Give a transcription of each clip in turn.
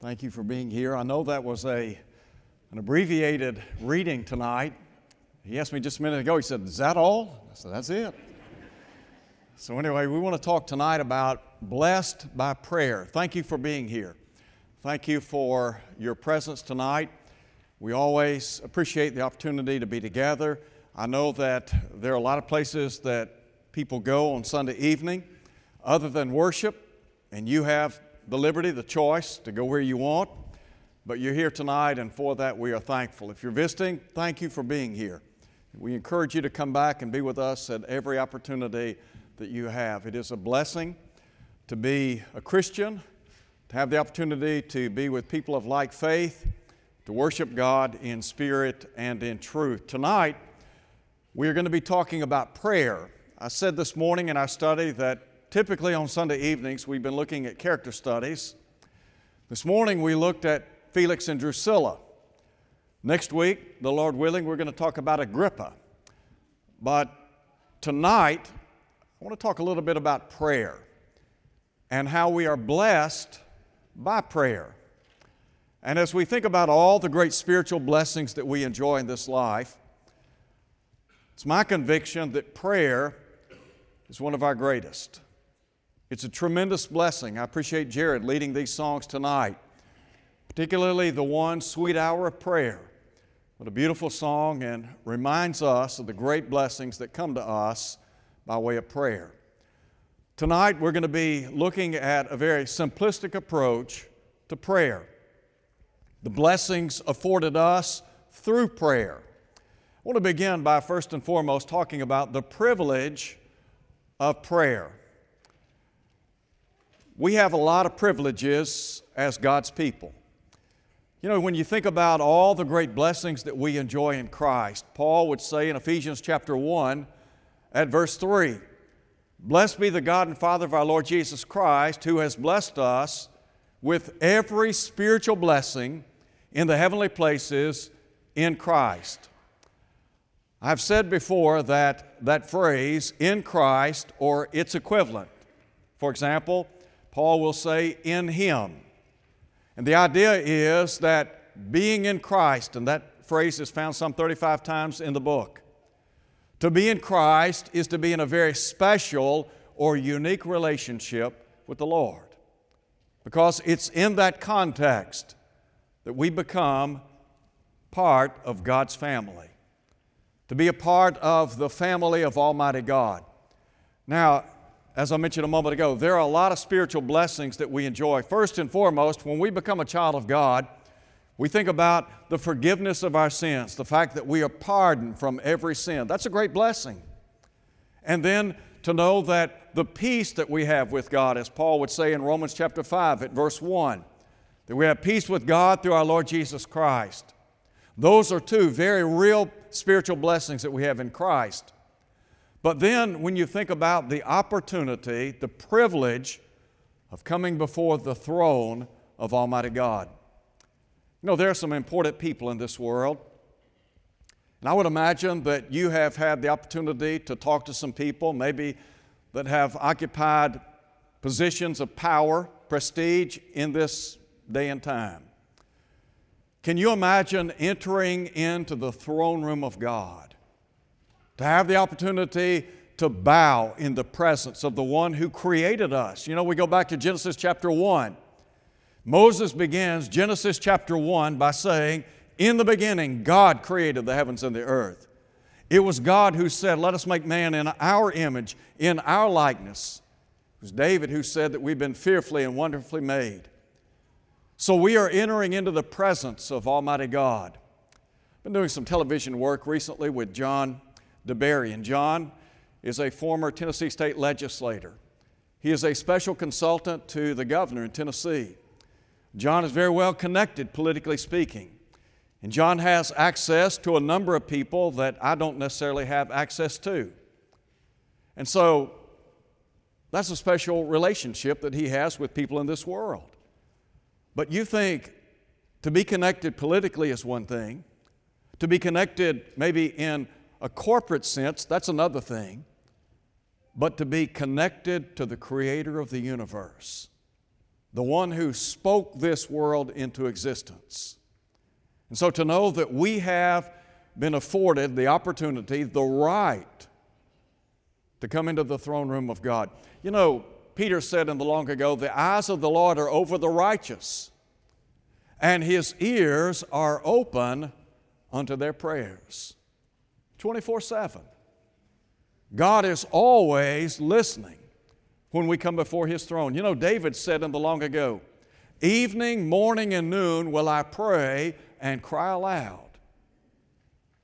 Thank you for being here. I know that was a, an abbreviated reading tonight. He asked me just a minute ago, he said, Is that all? I said, That's it. So, anyway, we want to talk tonight about blessed by prayer. Thank you for being here. Thank you for your presence tonight. We always appreciate the opportunity to be together. I know that there are a lot of places that people go on Sunday evening other than worship, and you have the liberty, the choice to go where you want. But you're here tonight, and for that we are thankful. If you're visiting, thank you for being here. We encourage you to come back and be with us at every opportunity that you have. It is a blessing to be a Christian, to have the opportunity to be with people of like faith, to worship God in spirit and in truth. Tonight, we are going to be talking about prayer. I said this morning in our study that typically on Sunday evenings, we've been looking at character studies. This morning, we looked at Felix and Drusilla. Next week, the Lord willing, we're going to talk about Agrippa. But tonight, I want to talk a little bit about prayer and how we are blessed by prayer. And as we think about all the great spiritual blessings that we enjoy in this life, it's my conviction that prayer is one of our greatest. It's a tremendous blessing. I appreciate Jared leading these songs tonight, particularly the one, Sweet Hour of Prayer. What a beautiful song and reminds us of the great blessings that come to us by way of prayer. Tonight, we're going to be looking at a very simplistic approach to prayer. The blessings afforded us through prayer. I want to begin by first and foremost talking about the privilege of prayer. We have a lot of privileges as God's people. You know, when you think about all the great blessings that we enjoy in Christ, Paul would say in Ephesians chapter 1 at verse 3 Blessed be the God and Father of our Lord Jesus Christ, who has blessed us with every spiritual blessing in the heavenly places in Christ. I've said before that that phrase, in Christ, or its equivalent, for example, Paul will say, in Him. And the idea is that being in Christ, and that phrase is found some 35 times in the book, to be in Christ is to be in a very special or unique relationship with the Lord. Because it's in that context that we become part of God's family, to be a part of the family of Almighty God. Now, as I mentioned a moment ago, there are a lot of spiritual blessings that we enjoy. First and foremost, when we become a child of God, we think about the forgiveness of our sins, the fact that we are pardoned from every sin. That's a great blessing. And then to know that the peace that we have with God, as Paul would say in Romans chapter 5 at verse 1, that we have peace with God through our Lord Jesus Christ. Those are two very real spiritual blessings that we have in Christ. But then, when you think about the opportunity, the privilege of coming before the throne of Almighty God. You know, there are some important people in this world. And I would imagine that you have had the opportunity to talk to some people, maybe that have occupied positions of power, prestige in this day and time. Can you imagine entering into the throne room of God? To have the opportunity to bow in the presence of the one who created us. You know, we go back to Genesis chapter 1. Moses begins Genesis chapter 1 by saying, In the beginning, God created the heavens and the earth. It was God who said, Let us make man in our image, in our likeness. It was David who said that we've been fearfully and wonderfully made. So we are entering into the presence of Almighty God. I've been doing some television work recently with John DeBerry. And John is a former Tennessee state legislator. He is a special consultant to the governor in Tennessee. John is very well connected, politically speaking. And John has access to a number of people that I don't necessarily have access to. And so that's a special relationship that he has with people in this world. But you think to be connected politically is one thing, to be connected maybe in a corporate sense, that's another thing, but to be connected to the Creator of the universe, the one who spoke this world into existence. And so to know that we have been afforded the opportunity, the right to come into the throne room of God. You know, Peter said in the long ago, the eyes of the Lord are over the righteous, and his ears are open unto their prayers. 24 7. God is always listening when we come before His throne. You know, David said in the long ago, Evening, morning, and noon will I pray and cry aloud.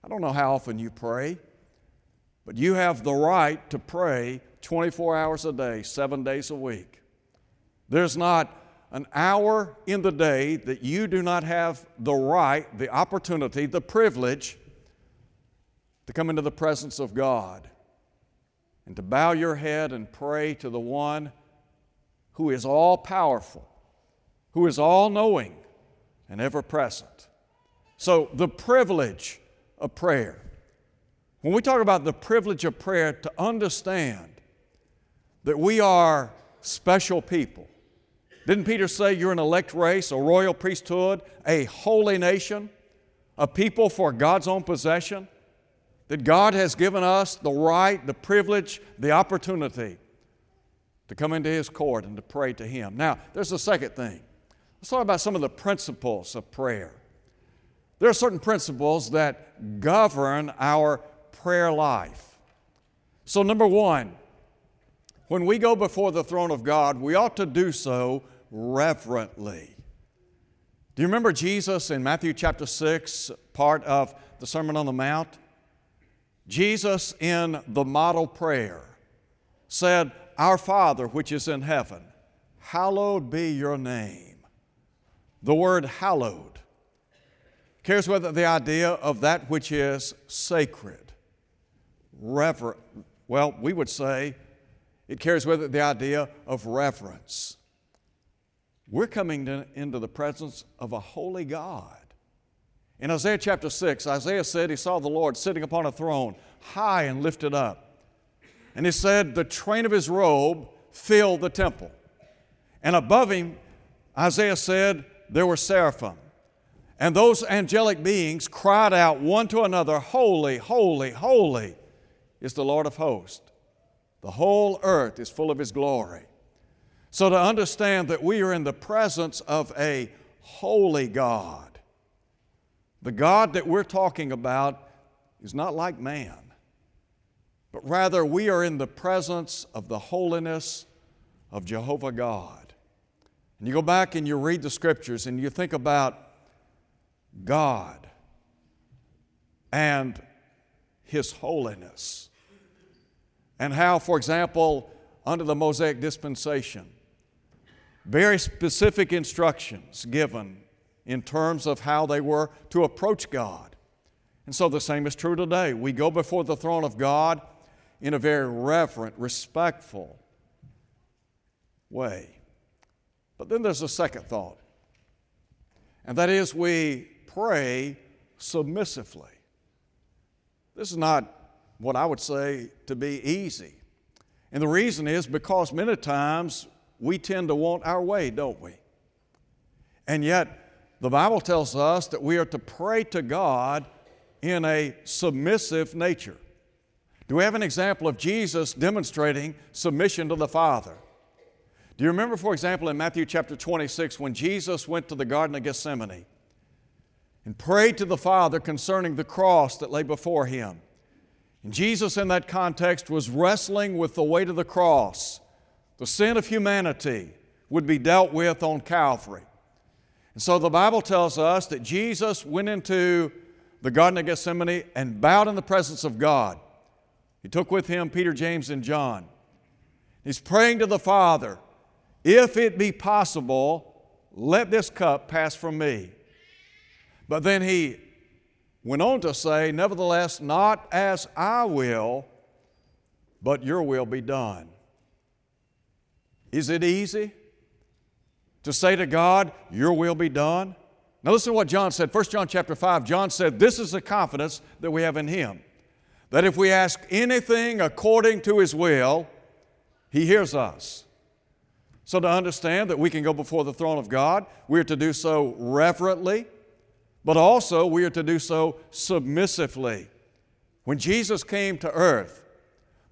I don't know how often you pray, but you have the right to pray 24 hours a day, seven days a week. There's not an hour in the day that you do not have the right, the opportunity, the privilege to come into the presence of God and to bow your head and pray to the one who is all powerful, who is all knowing and ever present. So, the privilege of prayer. When we talk about the privilege of prayer, to understand that we are special people. Didn't Peter say you're an elect race, a royal priesthood, a holy nation, a people for God's own possession? That God has given us the right, the privilege, the opportunity to come into His court and to pray to Him. Now, there's a second thing. Let's talk about some of the principles of prayer. There are certain principles that govern our prayer life. So, number one, when we go before the throne of God, we ought to do so reverently. Do you remember Jesus in Matthew chapter 6, part of the Sermon on the Mount? Jesus, in the model prayer, said, Our Father which is in heaven, hallowed be your name. The word hallowed carries with it the idea of that which is sacred, reverent. Well, we would say it carries with it the idea of reverence. We're coming to, into the presence of a holy God. In Isaiah chapter 6, Isaiah said he saw the Lord sitting upon a throne, high and lifted up. And he said, The train of his robe filled the temple. And above him, Isaiah said, there were seraphim. And those angelic beings cried out one to another, Holy, holy, holy is the Lord of hosts. The whole earth is full of his glory. So, to understand that we are in the presence of a holy God, the God that we're talking about is not like man, but rather we are in the presence of the holiness of Jehovah God. And you go back and you read the scriptures and you think about God and His holiness. And how, for example, under the Mosaic dispensation, very specific instructions given in terms of how they were to approach God. And so the same is true today. We go before the throne of God in a very reverent, respectful way. But then there's a second thought, and that is we pray submissively. This is not what I would say to be easy. And the reason is because many times we tend to want our way, don't we? And yet, the Bible tells us that we are to pray to God in a submissive nature. Do we have an example of Jesus demonstrating submission to the Father? Do you remember, for example, in Matthew chapter 26, when Jesus went to the Garden of Gethsemane and prayed to the Father concerning the cross that lay before him? And Jesus, in that context, was wrestling with the weight of the cross. The sin of humanity would be dealt with on Calvary. And so the Bible tells us that Jesus went into the Garden of Gethsemane and bowed in the presence of God. He took with him Peter, James, and John. He's praying to the Father, if it be possible, let this cup pass from me. But then he went on to say, Nevertheless, not as I will, but your will be done. Is it easy? To say to God, Your will be done? Now listen to what John said. 1 John chapter 5, John said, This is the confidence that we have in Him. That if we ask anything according to His will, He hears us. So, to understand that we can go before the throne of God, we are to do so reverently, but also we are to do so submissively. When Jesus came to earth,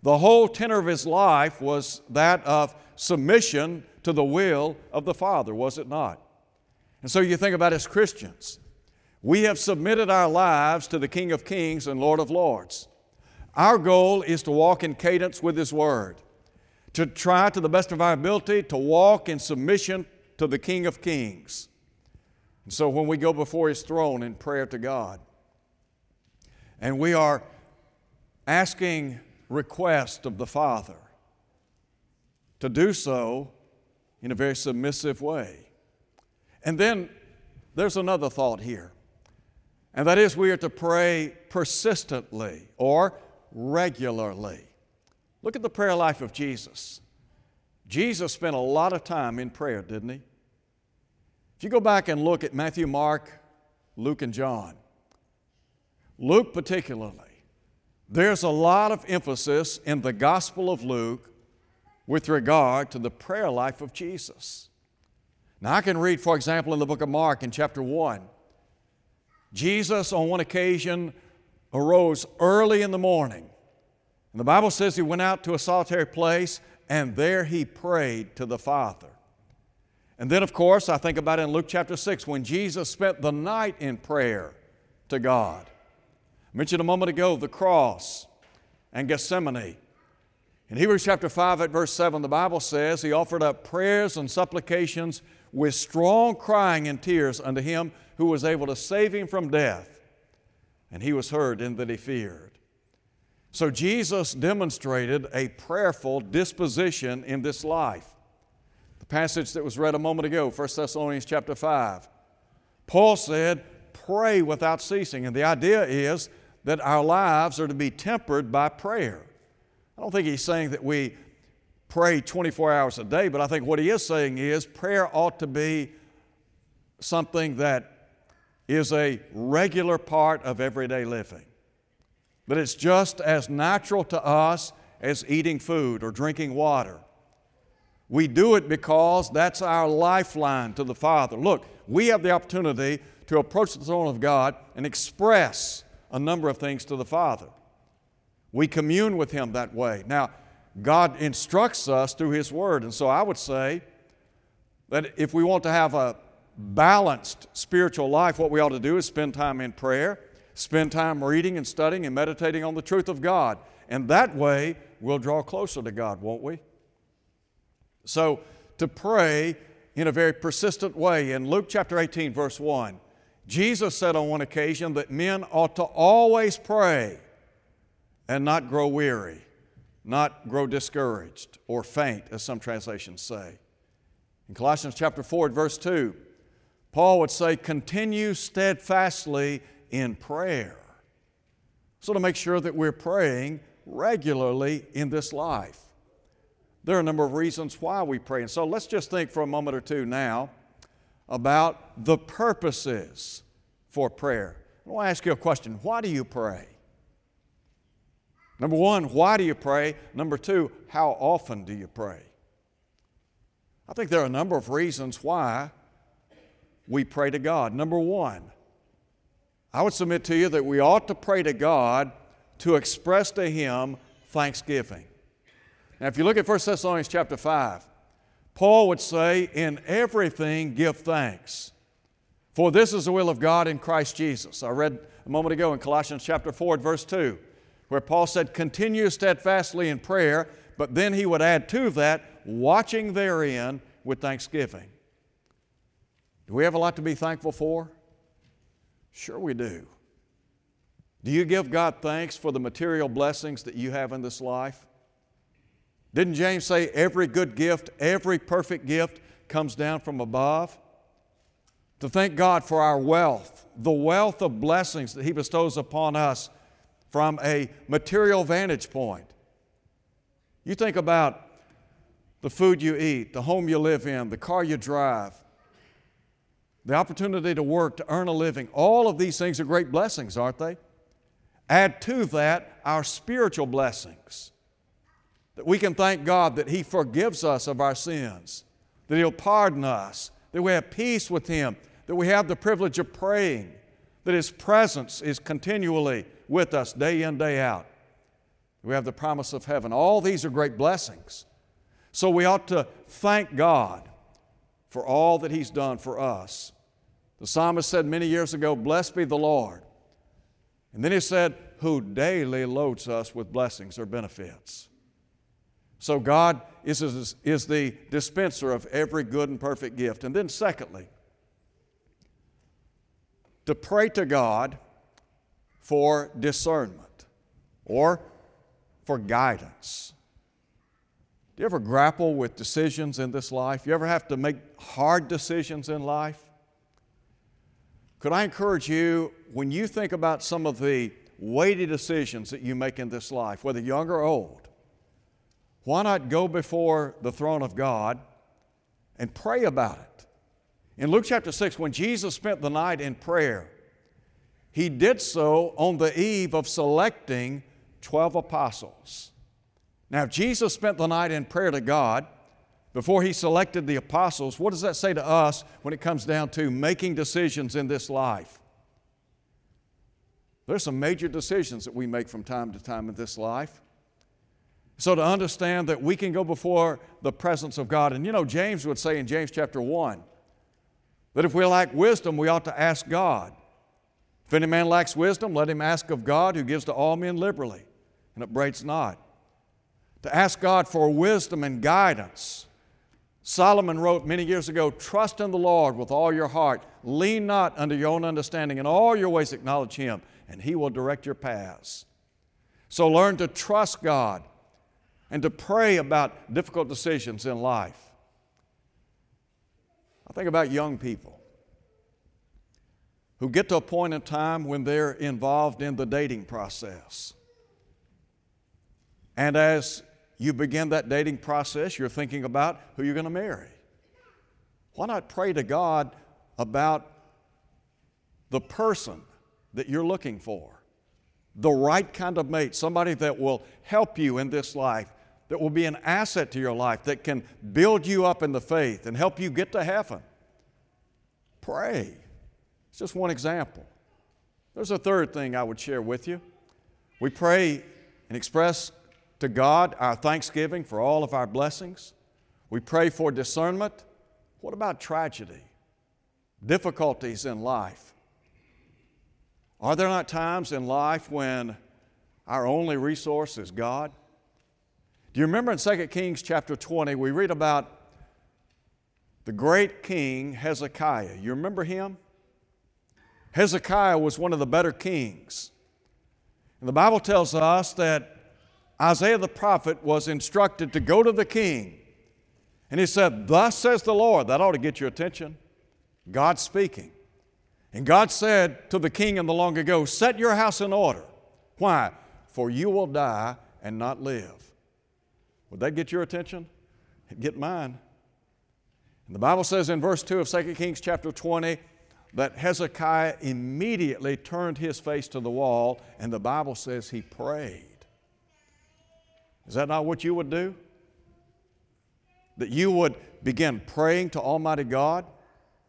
the whole tenor of his life was that of submission to the will of the Father, was it not? And so you think about as Christians, we have submitted our lives to the King of Kings and Lord of Lords. Our goal is to walk in cadence with His Word, to try to the best of our ability to walk in submission to the King of Kings. And so when we go before His throne in prayer to God, and we are asking request of the Father, to do so in a very submissive way. And then there's another thought here, and that is we are to pray persistently or regularly. Look at the prayer life of Jesus. Jesus spent a lot of time in prayer, didn't he? If you go back and look at Matthew, Mark, Luke, and John, Luke particularly, there's a lot of emphasis in the Gospel of Luke with regard to the prayer life of Jesus. Now, I can read, for example, in the book of Mark in chapter 1, Jesus on one occasion arose early in the morning. And the Bible says he went out to a solitary place and there he prayed to the Father. And then, of course, I think about it in Luke chapter 6 when Jesus spent the night in prayer to God. I mentioned a moment ago the cross and Gethsemane. In Hebrews chapter 5 at verse 7, the Bible says, He offered up prayers and supplications with strong crying and tears unto Him who was able to save him from death. And he was heard in that he feared. So Jesus demonstrated a prayerful disposition in this life. The passage that was read a moment ago, 1 Thessalonians chapter 5. Paul said, Pray without ceasing. And the idea is that our lives are to be tempered by prayer. I don't think he's saying that we pray 24 hours a day, but I think what he is saying is prayer ought to be something that is a regular part of everyday living. That it's just as natural to us as eating food or drinking water. We do it because that's our lifeline to the Father. Look, we have the opportunity to approach the throne of God and express a number of things to the Father. We commune with Him that way. Now, God instructs us through His Word, and so I would say that if we want to have a balanced spiritual life, what we ought to do is spend time in prayer, spend time reading and studying and meditating on the truth of God. And that way, we'll draw closer to God, won't we? So, to pray in a very persistent way, in Luke chapter 18, verse 1, Jesus said on one occasion that men ought to always pray and not grow weary, not grow discouraged or faint, as some translations say. In Colossians chapter 4, verse 2, Paul would say, continue steadfastly in prayer. So, to make sure that we're praying regularly in this life. There are a number of reasons why we pray. And so, let's just think for a moment or two now about the purposes for prayer. I want to ask you a question Why do you pray? Number one, why do you pray? Number two, how often do you pray? I think there are a number of reasons why we pray to God. Number one, I would submit to you that we ought to pray to God to express to Him thanksgiving. Now, if you look at 1 Thessalonians chapter 5, Paul would say, In everything give thanks, for this is the will of God in Christ Jesus. I read a moment ago in Colossians chapter 4, verse 2, where Paul said, Continue steadfastly in prayer, but then he would add to that, watching therein with thanksgiving. Do we have a lot to be thankful for? Sure, we do. Do you give God thanks for the material blessings that you have in this life? Didn't James say every good gift, every perfect gift comes down from above? To thank God for our wealth, the wealth of blessings that He bestows upon us from a material vantage point. You think about the food you eat, the home you live in, the car you drive, the opportunity to work, to earn a living, all of these things are great blessings, aren't they? Add to that our spiritual blessings. That we can thank God that He forgives us of our sins, that He'll pardon us, that we have peace with Him, that we have the privilege of praying, that His presence is continually with us day in, day out. We have the promise of heaven. All these are great blessings. So we ought to thank God for all that He's done for us. The psalmist said many years ago, Blessed be the Lord. And then he said, Who daily loads us with blessings or benefits. So God is, is, is the dispenser of every good and perfect gift. And then, secondly, to pray to God for discernment or for guidance. Do you ever grapple with decisions in this life? You ever have to make hard decisions in life? Could I encourage you, when you think about some of the weighty decisions that you make in this life, whether young or old, why not go before the throne of God and pray about it? In Luke chapter 6, when Jesus spent the night in prayer, he did so on the eve of selecting 12 apostles. Now, if Jesus spent the night in prayer to God before he selected the apostles, what does that say to us when it comes down to making decisions in this life? There's some major decisions that we make from time to time in this life. So, to understand that we can go before the presence of God, and you know, James would say in James chapter 1 that if we lack wisdom, we ought to ask God. If any man lacks wisdom, let him ask of God who gives to all men liberally and upbraids not to ask God for wisdom and guidance. Solomon wrote many years ago Trust in the Lord with all your heart, lean not unto your own understanding, in all your ways acknowledge Him, and He will direct your paths. So learn to trust God and to pray about difficult decisions in life. I think about young people who get to a point in time when they're involved in the dating process. And as you begin that dating process, you're thinking about who you're going to marry. Why not pray to God about the person that you're looking for? The right kind of mate, somebody that will help you in this life, that will be an asset to your life, that can build you up in the faith and help you get to heaven. Pray. It's just one example. There's a third thing I would share with you. We pray and express to God our thanksgiving for all of our blessings. We pray for discernment. What about tragedy? Difficulties in life? Are there not times in life when our only resource is God? Do you remember in 2 Kings chapter 20, we read about the great king Hezekiah? You remember him? Hezekiah was one of the better kings. And the Bible tells us that Isaiah the prophet was instructed to go to the king. And he said, Thus says the Lord. That ought to get your attention. God speaking. And God said to the king in the long ago, Set your house in order. Why? For you will die and not live. Would that get your attention? It'd get mine. And the Bible says in verse 2 of 2 Kings chapter 20 that Hezekiah immediately turned his face to the wall, and the Bible says he prayed. Is that not what you would do? That you would begin praying to Almighty God,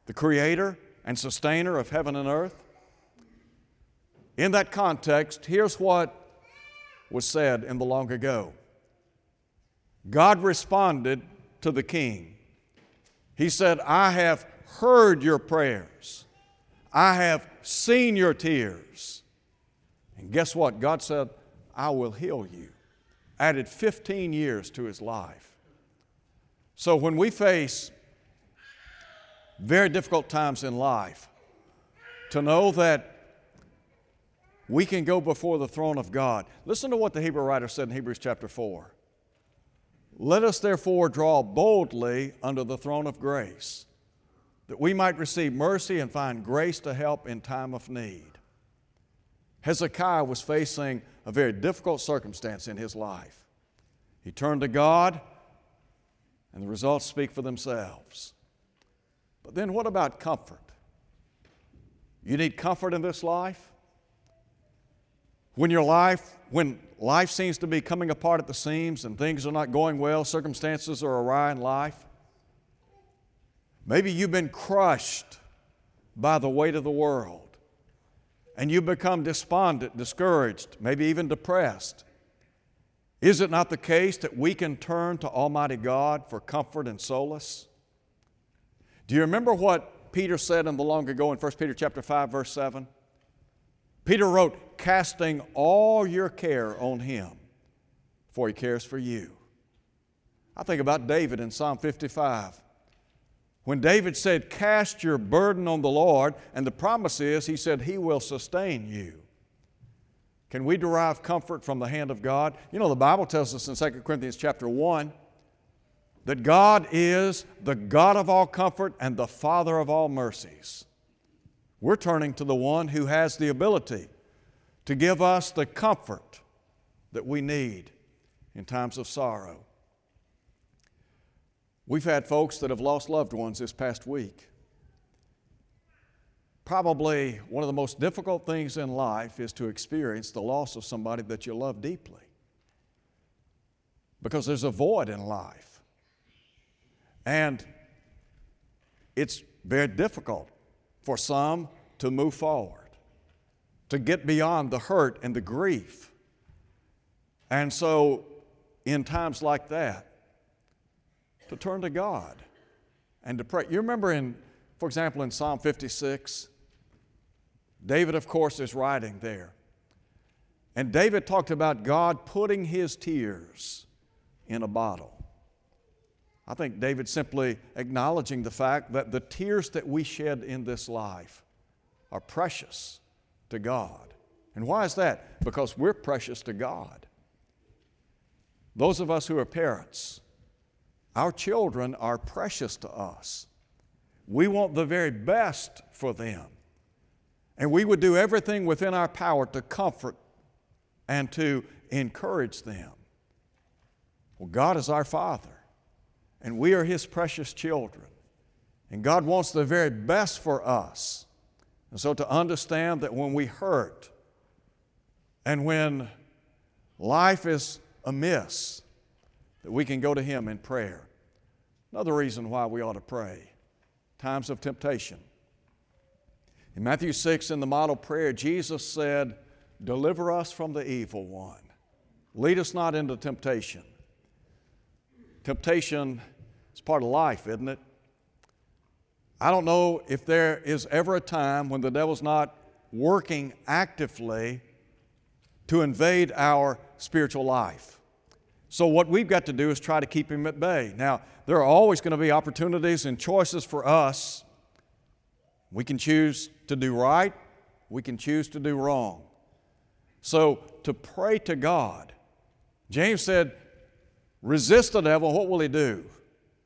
the Creator and Sustainer of heaven and earth? In that context, here's what was said in the long ago God responded to the king. He said, I have heard your prayers, I have seen your tears. And guess what? God said, I will heal you added 15 years to his life. So when we face very difficult times in life, to know that we can go before the throne of God. Listen to what the Hebrew writer said in Hebrews chapter 4. Let us therefore draw boldly under the throne of grace, that we might receive mercy and find grace to help in time of need. Hezekiah was facing a very difficult circumstance in his life. He turned to God, and the results speak for themselves. But then, what about comfort? You need comfort in this life? When your life, when life seems to be coming apart at the seams and things are not going well, circumstances are awry in life, Maybe you've been crushed by the weight of the world and you've become despondent, discouraged, maybe even depressed. Is it not the case that we can turn to Almighty God for comfort and solace? Do you remember what Peter said in the long ago in 1 Peter chapter 5 verse 7? Peter wrote, "Casting all your care on him, for he cares for you." I think about David in Psalm 55. When David said, Cast your burden on the Lord, and the promise is, he said, He will sustain you. Can we derive comfort from the hand of God? You know, the Bible tells us in 2 Corinthians chapter 1 that God is the God of all comfort and the Father of all mercies. We're turning to the one who has the ability to give us the comfort that we need in times of sorrow. We've had folks that have lost loved ones this past week. Probably one of the most difficult things in life is to experience the loss of somebody that you love deeply. Because there's a void in life. And it's very difficult for some to move forward, to get beyond the hurt and the grief. And so, in times like that, to turn to God and to pray. You remember in, for example, in Psalm 56, David, of course, is writing there. And David talked about God putting his tears in a bottle. I think David simply acknowledging the fact that the tears that we shed in this life are precious to God. And why is that? Because we're precious to God. Those of us who are parents, our children are precious to us. We want the very best for them. And we would do everything within our power to comfort and to encourage them. Well, God is our Father, and we are His precious children. And God wants the very best for us. And so to understand that when we hurt and when life is amiss, that we can go to Him in prayer. Another reason why we ought to pray times of temptation. In Matthew 6, in the model prayer, Jesus said, Deliver us from the evil one. Lead us not into temptation. Temptation is part of life, isn't it? I don't know if there is ever a time when the devil's not working actively to invade our spiritual life. So, what we've got to do is try to keep him at bay. Now, there are always going to be opportunities and choices for us. We can choose to do right, we can choose to do wrong. So, to pray to God, James said, resist the devil, what will he do?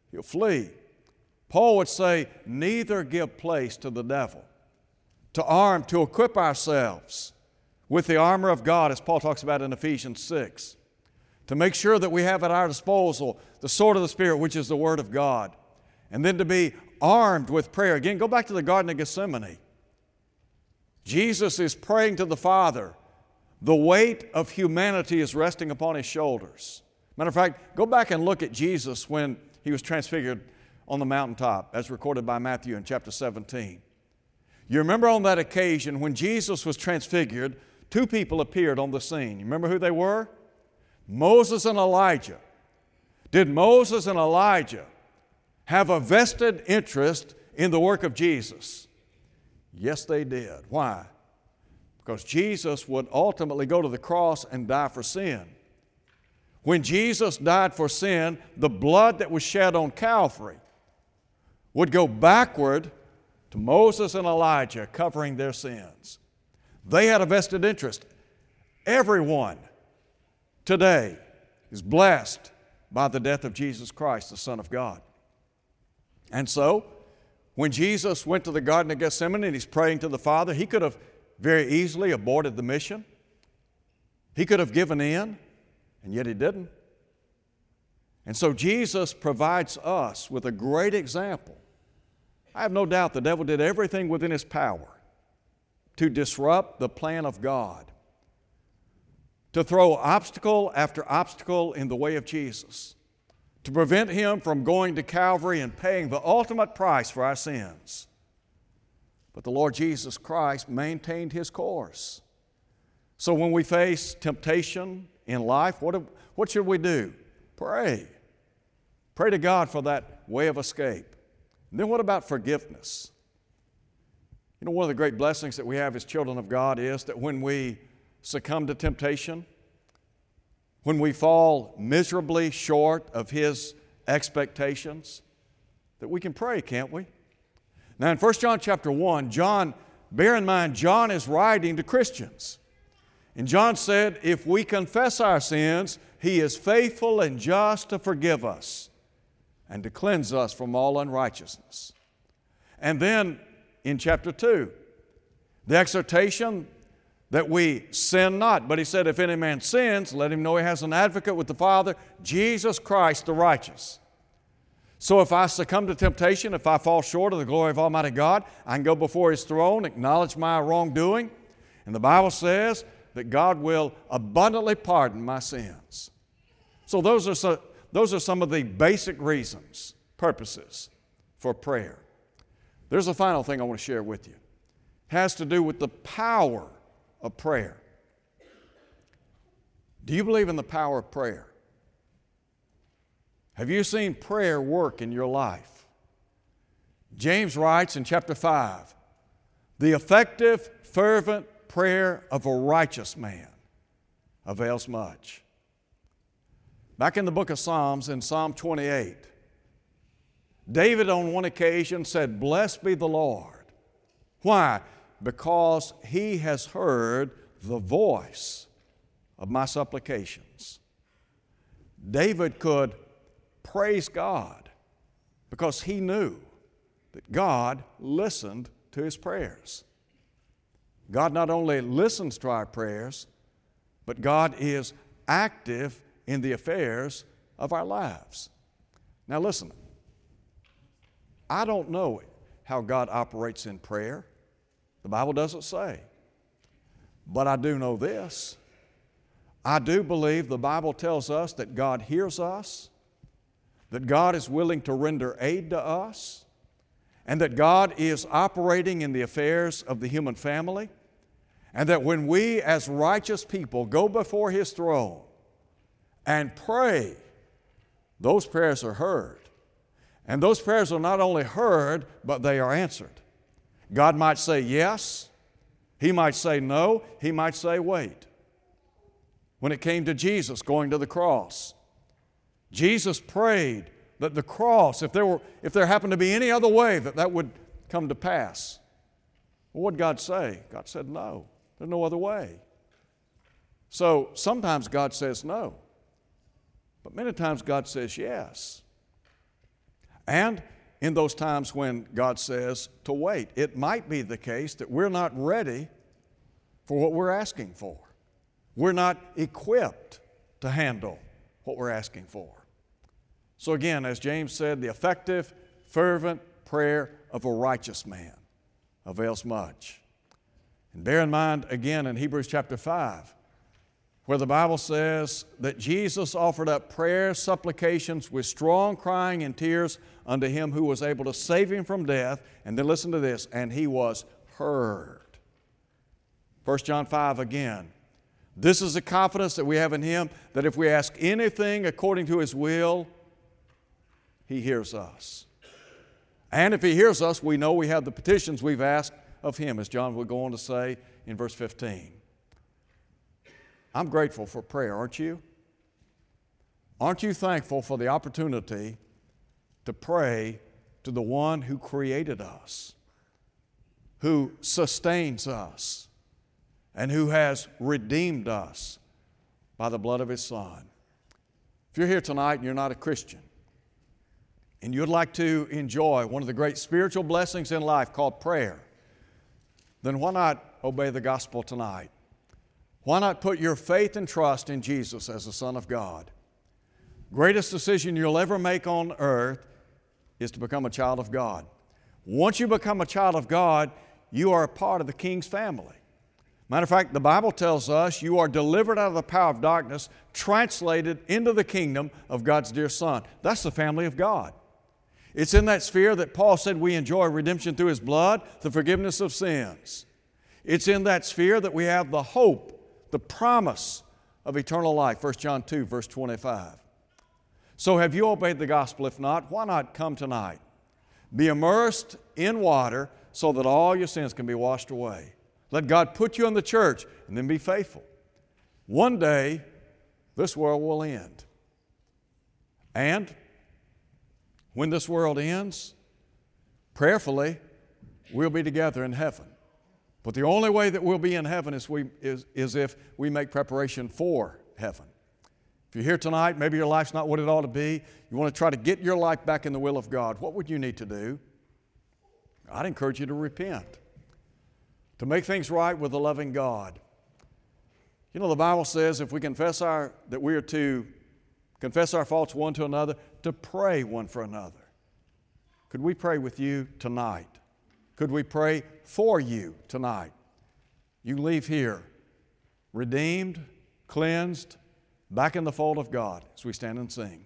He'll flee. Paul would say, neither give place to the devil. To arm, to equip ourselves with the armor of God, as Paul talks about in Ephesians 6 to make sure that we have at our disposal the sword of the Spirit, which is the Word of God, and then to be armed with prayer. Again, go back to the Garden of Gethsemane. Jesus is praying to the Father. The weight of humanity is resting upon his shoulders. Matter of fact, go back and look at Jesus when he was transfigured on the mountaintop, as recorded by Matthew in chapter 17. You remember on that occasion when Jesus was transfigured, two people appeared on the scene. You remember who they were? Moses and Elijah. Did Moses and Elijah have a vested interest in the work of Jesus? Yes, they did. Why? Because Jesus would ultimately go to the cross and die for sin. When Jesus died for sin, the blood that was shed on Calvary would go backward to Moses and Elijah covering their sins. They had a vested interest. Everyone today is blessed by the death of Jesus Christ, the Son of God. And so, when Jesus went to the Garden of Gethsemane and he's praying to the Father, he could have very easily aborted the mission. He could have given in, and yet he didn't. And so Jesus provides us with a great example. I have no doubt the devil did everything within his power to disrupt the plan of God to throw obstacle after obstacle in the way of Jesus, to prevent him from going to Calvary and paying the ultimate price for our sins. But the Lord Jesus Christ maintained his course. So when we face temptation in life, what, what should we do? Pray. Pray to God for that way of escape. And then what about forgiveness? You know, one of the great blessings that we have as children of God is that when we succumb to temptation, when we fall miserably short of His expectations, that we can pray, can't we? Now, in 1 John chapter 1, John, bear in mind, John is writing to Christians. And John said, if we confess our sins, He is faithful and just to forgive us and to cleanse us from all unrighteousness. And then in chapter 2, the exhortation that we sin not. But he said, If any man sins, let him know he has an advocate with the Father, Jesus Christ the righteous. So if I succumb to temptation, if I fall short of the glory of Almighty God, I can go before His throne, acknowledge my wrongdoing, and the Bible says that God will abundantly pardon my sins. So those are some, those are some of the basic reasons, purposes for prayer. There's a final thing I want to share with you. It has to do with the power of prayer. Do you believe in the power of prayer? Have you seen prayer work in your life? James writes in chapter 5 the effective, fervent prayer of a righteous man avails much. Back in the book of Psalms, in Psalm 28, David on one occasion said, Blessed be the Lord. Why? Because he has heard the voice of my supplications. David could praise God because he knew that God listened to his prayers. God not only listens to our prayers, but God is active in the affairs of our lives. Now, listen, I don't know how God operates in prayer. The Bible doesn't say. But I do know this. I do believe the Bible tells us that God hears us, that God is willing to render aid to us, and that God is operating in the affairs of the human family, and that when we as righteous people go before His throne and pray, those prayers are heard. And those prayers are not only heard, but they are answered. God might say yes, He might say no, He might say wait. When it came to Jesus going to the cross, Jesus prayed that the cross, if there, were, if there happened to be any other way, that that would come to pass. Well, what did God say? God said no, there's no other way. So sometimes God says no, but many times God says yes. And in those times when God says to wait. It might be the case that we're not ready for what we're asking for. We're not equipped to handle what we're asking for. So, again, as James said, the effective, fervent prayer of a righteous man avails much. And bear in mind, again, in Hebrews chapter 5, where the Bible says that Jesus offered up prayers, supplications with strong crying and tears unto him who was able to save him from death. And then listen to this, and he was heard. 1 John 5 again. This is the confidence that we have in him that if we ask anything according to his will, he hears us. And if he hears us, we know we have the petitions we've asked of him, as John would go on to say in verse 15. I'm grateful for prayer, aren't you? Aren't you thankful for the opportunity to pray to the one who created us, who sustains us, and who has redeemed us by the blood of His Son? If you're here tonight and you're not a Christian, and you'd like to enjoy one of the great spiritual blessings in life called prayer, then why not obey the gospel tonight? Why not put your faith and trust in Jesus as the Son of God? Greatest decision you'll ever make on earth is to become a child of God. Once you become a child of God, you are a part of the King's family. Matter of fact, the Bible tells us you are delivered out of the power of darkness, translated into the kingdom of God's dear Son. That's the family of God. It's in that sphere that Paul said we enjoy redemption through his blood, the forgiveness of sins. It's in that sphere that we have the hope, the promise of eternal life, 1 John 2, verse 25. So, have you obeyed the gospel? If not, why not come tonight? Be immersed in water so that all your sins can be washed away. Let God put you in the church and then be faithful. One day, this world will end. And when this world ends, prayerfully, we'll be together in heaven. But the only way that we'll be in heaven is, we, is, is if we make preparation for heaven. If you're here tonight, maybe your life's not what it ought to be, you want to try to get your life back in the will of God, what would you need to do? I'd encourage you to repent to make things right with the loving God. You know, the Bible says if we confess our, that we are to confess our faults one to another, to pray one for another. Could we pray with you tonight? Could we pray for you tonight? You leave here redeemed, cleansed, back in the fold of God as we stand and sing.